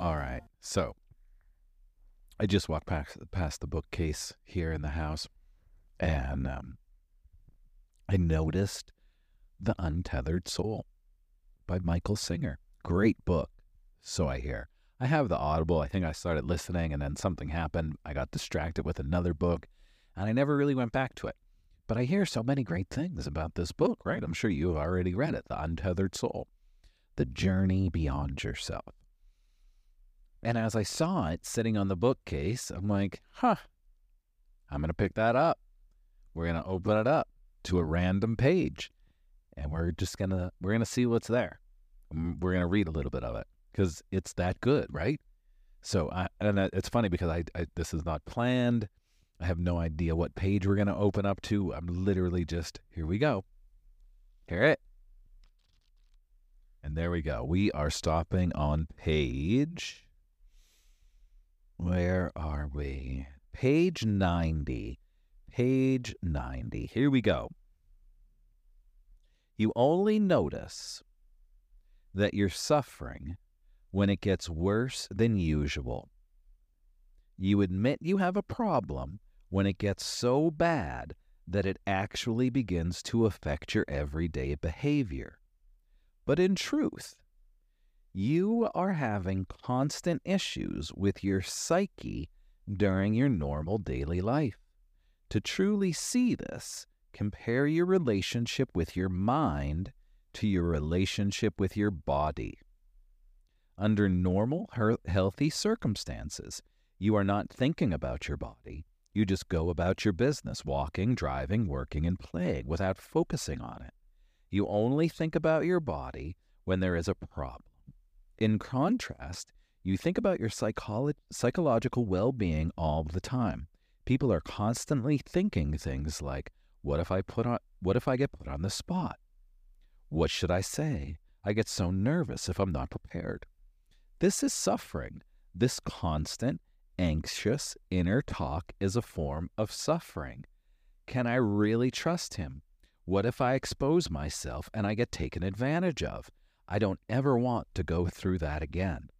All right. So I just walked past, past the bookcase here in the house and um, I noticed The Untethered Soul by Michael Singer. Great book, so I hear. I have the Audible. I think I started listening and then something happened. I got distracted with another book and I never really went back to it. But I hear so many great things about this book, right? I'm sure you've already read it The Untethered Soul, The Journey Beyond Yourself. And as I saw it sitting on the bookcase, I'm like, huh, I'm going to pick that up. We're going to open it up to a random page and we're just going to we're going to see what's there. We're going to read a little bit of it cuz it's that good, right? So I and it's funny because I, I this is not planned. I have no idea what page we're going to open up to. I'm literally just here we go. Hear it. And there we go. We are stopping on page where are we? Page 90. Page 90. Here we go. You only notice that you're suffering when it gets worse than usual. You admit you have a problem when it gets so bad that it actually begins to affect your everyday behavior. But in truth, you are having constant issues with your psyche during your normal daily life. To truly see this, compare your relationship with your mind to your relationship with your body. Under normal, healthy circumstances, you are not thinking about your body. You just go about your business, walking, driving, working, and playing without focusing on it. You only think about your body when there is a problem. In contrast, you think about your psycholo- psychological well being all the time. People are constantly thinking things like, what if I put on what if I get put on the spot? What should I say? I get so nervous if I'm not prepared. This is suffering. This constant, anxious inner talk is a form of suffering. Can I really trust him? What if I expose myself and I get taken advantage of? I don't ever want to go through that again.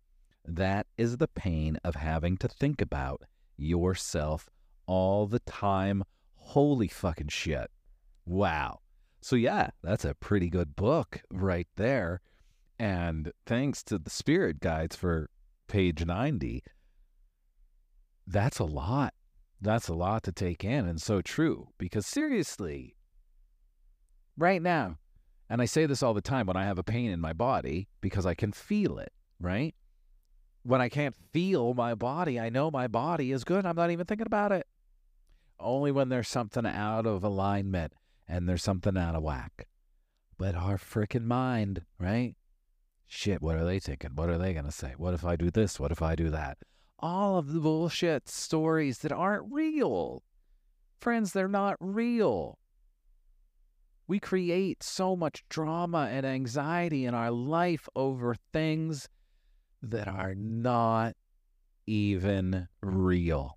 That is the pain of having to think about yourself all the time. Holy fucking shit. Wow. So, yeah, that's a pretty good book right there. And thanks to the spirit guides for page 90, that's a lot. That's a lot to take in and so true. Because seriously, right now, and I say this all the time when I have a pain in my body because I can feel it, right? When I can't feel my body, I know my body is good. I'm not even thinking about it. Only when there's something out of alignment and there's something out of whack. But our freaking mind, right? Shit, what are they thinking? What are they going to say? What if I do this? What if I do that? All of the bullshit stories that aren't real. Friends, they're not real. We create so much drama and anxiety in our life over things that are not even real.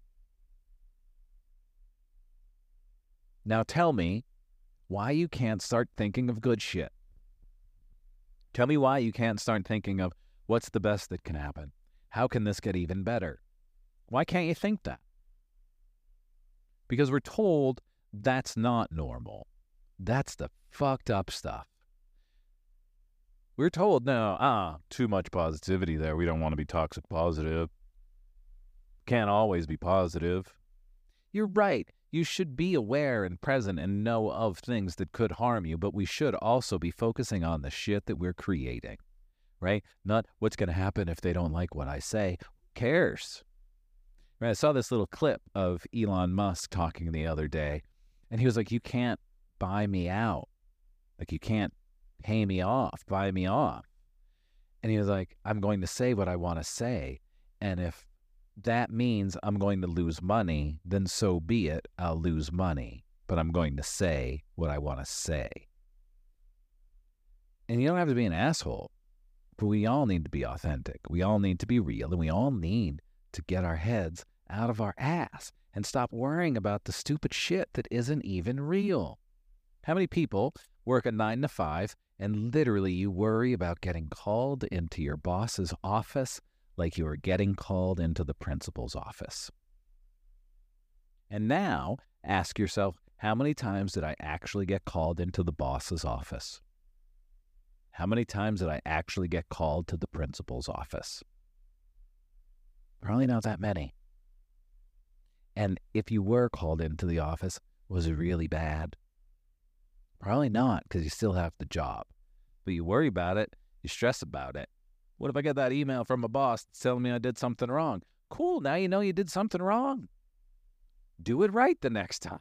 Now tell me why you can't start thinking of good shit. Tell me why you can't start thinking of what's the best that can happen? How can this get even better? Why can't you think that? Because we're told that's not normal. That's the fucked up stuff. We're told no, ah, too much positivity there. We don't want to be toxic positive. Can't always be positive. You're right. You should be aware and present and know of things that could harm you, but we should also be focusing on the shit that we're creating, right? Not what's going to happen if they don't like what I say. Who cares? Right? I saw this little clip of Elon Musk talking the other day, and he was like, You can't buy me out. Like you can't pay me off, buy me off. And he was like, I'm going to say what I want to say. And if that means I'm going to lose money, then so be it. I'll lose money, but I'm going to say what I want to say. And you don't have to be an asshole, but we all need to be authentic. We all need to be real, and we all need to get our heads out of our ass and stop worrying about the stupid shit that isn't even real. How many people work a nine to five and literally you worry about getting called into your boss's office like you are getting called into the principal's office? And now ask yourself, how many times did I actually get called into the boss's office? How many times did I actually get called to the principal's office? Probably not that many. And if you were called into the office, was it really bad? Probably not, because you still have the job. But you worry about it, you stress about it. What if I get that email from a boss telling me I did something wrong? Cool, now you know you did something wrong. Do it right the next time.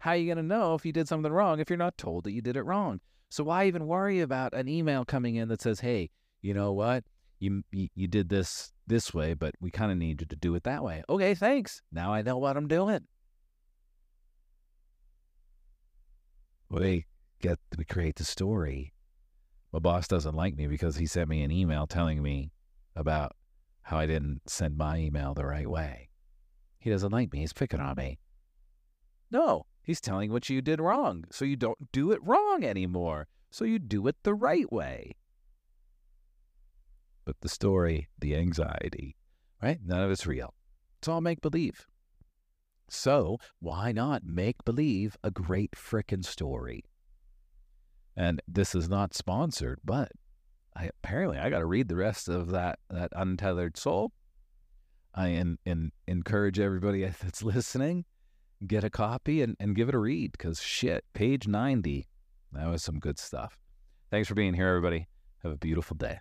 How are you going to know if you did something wrong if you're not told that you did it wrong? So why even worry about an email coming in that says, "Hey, you know what? You you, you did this this way, but we kind of need you to do it that way." Okay, thanks. Now I know what I'm doing. We get we create the story. My boss doesn't like me because he sent me an email telling me about how I didn't send my email the right way. He doesn't like me. He's picking on me. No, he's telling what you did wrong. So you don't do it wrong anymore. So you do it the right way. But the story, the anxiety, right? None of it's real. It's all make believe. So why not make believe a great frickin' story? And this is not sponsored, but I apparently I got to read the rest of that that untethered soul. I in, in, encourage everybody that's listening, get a copy and, and give it a read because shit, page 90, that was some good stuff. Thanks for being here, everybody. Have a beautiful day.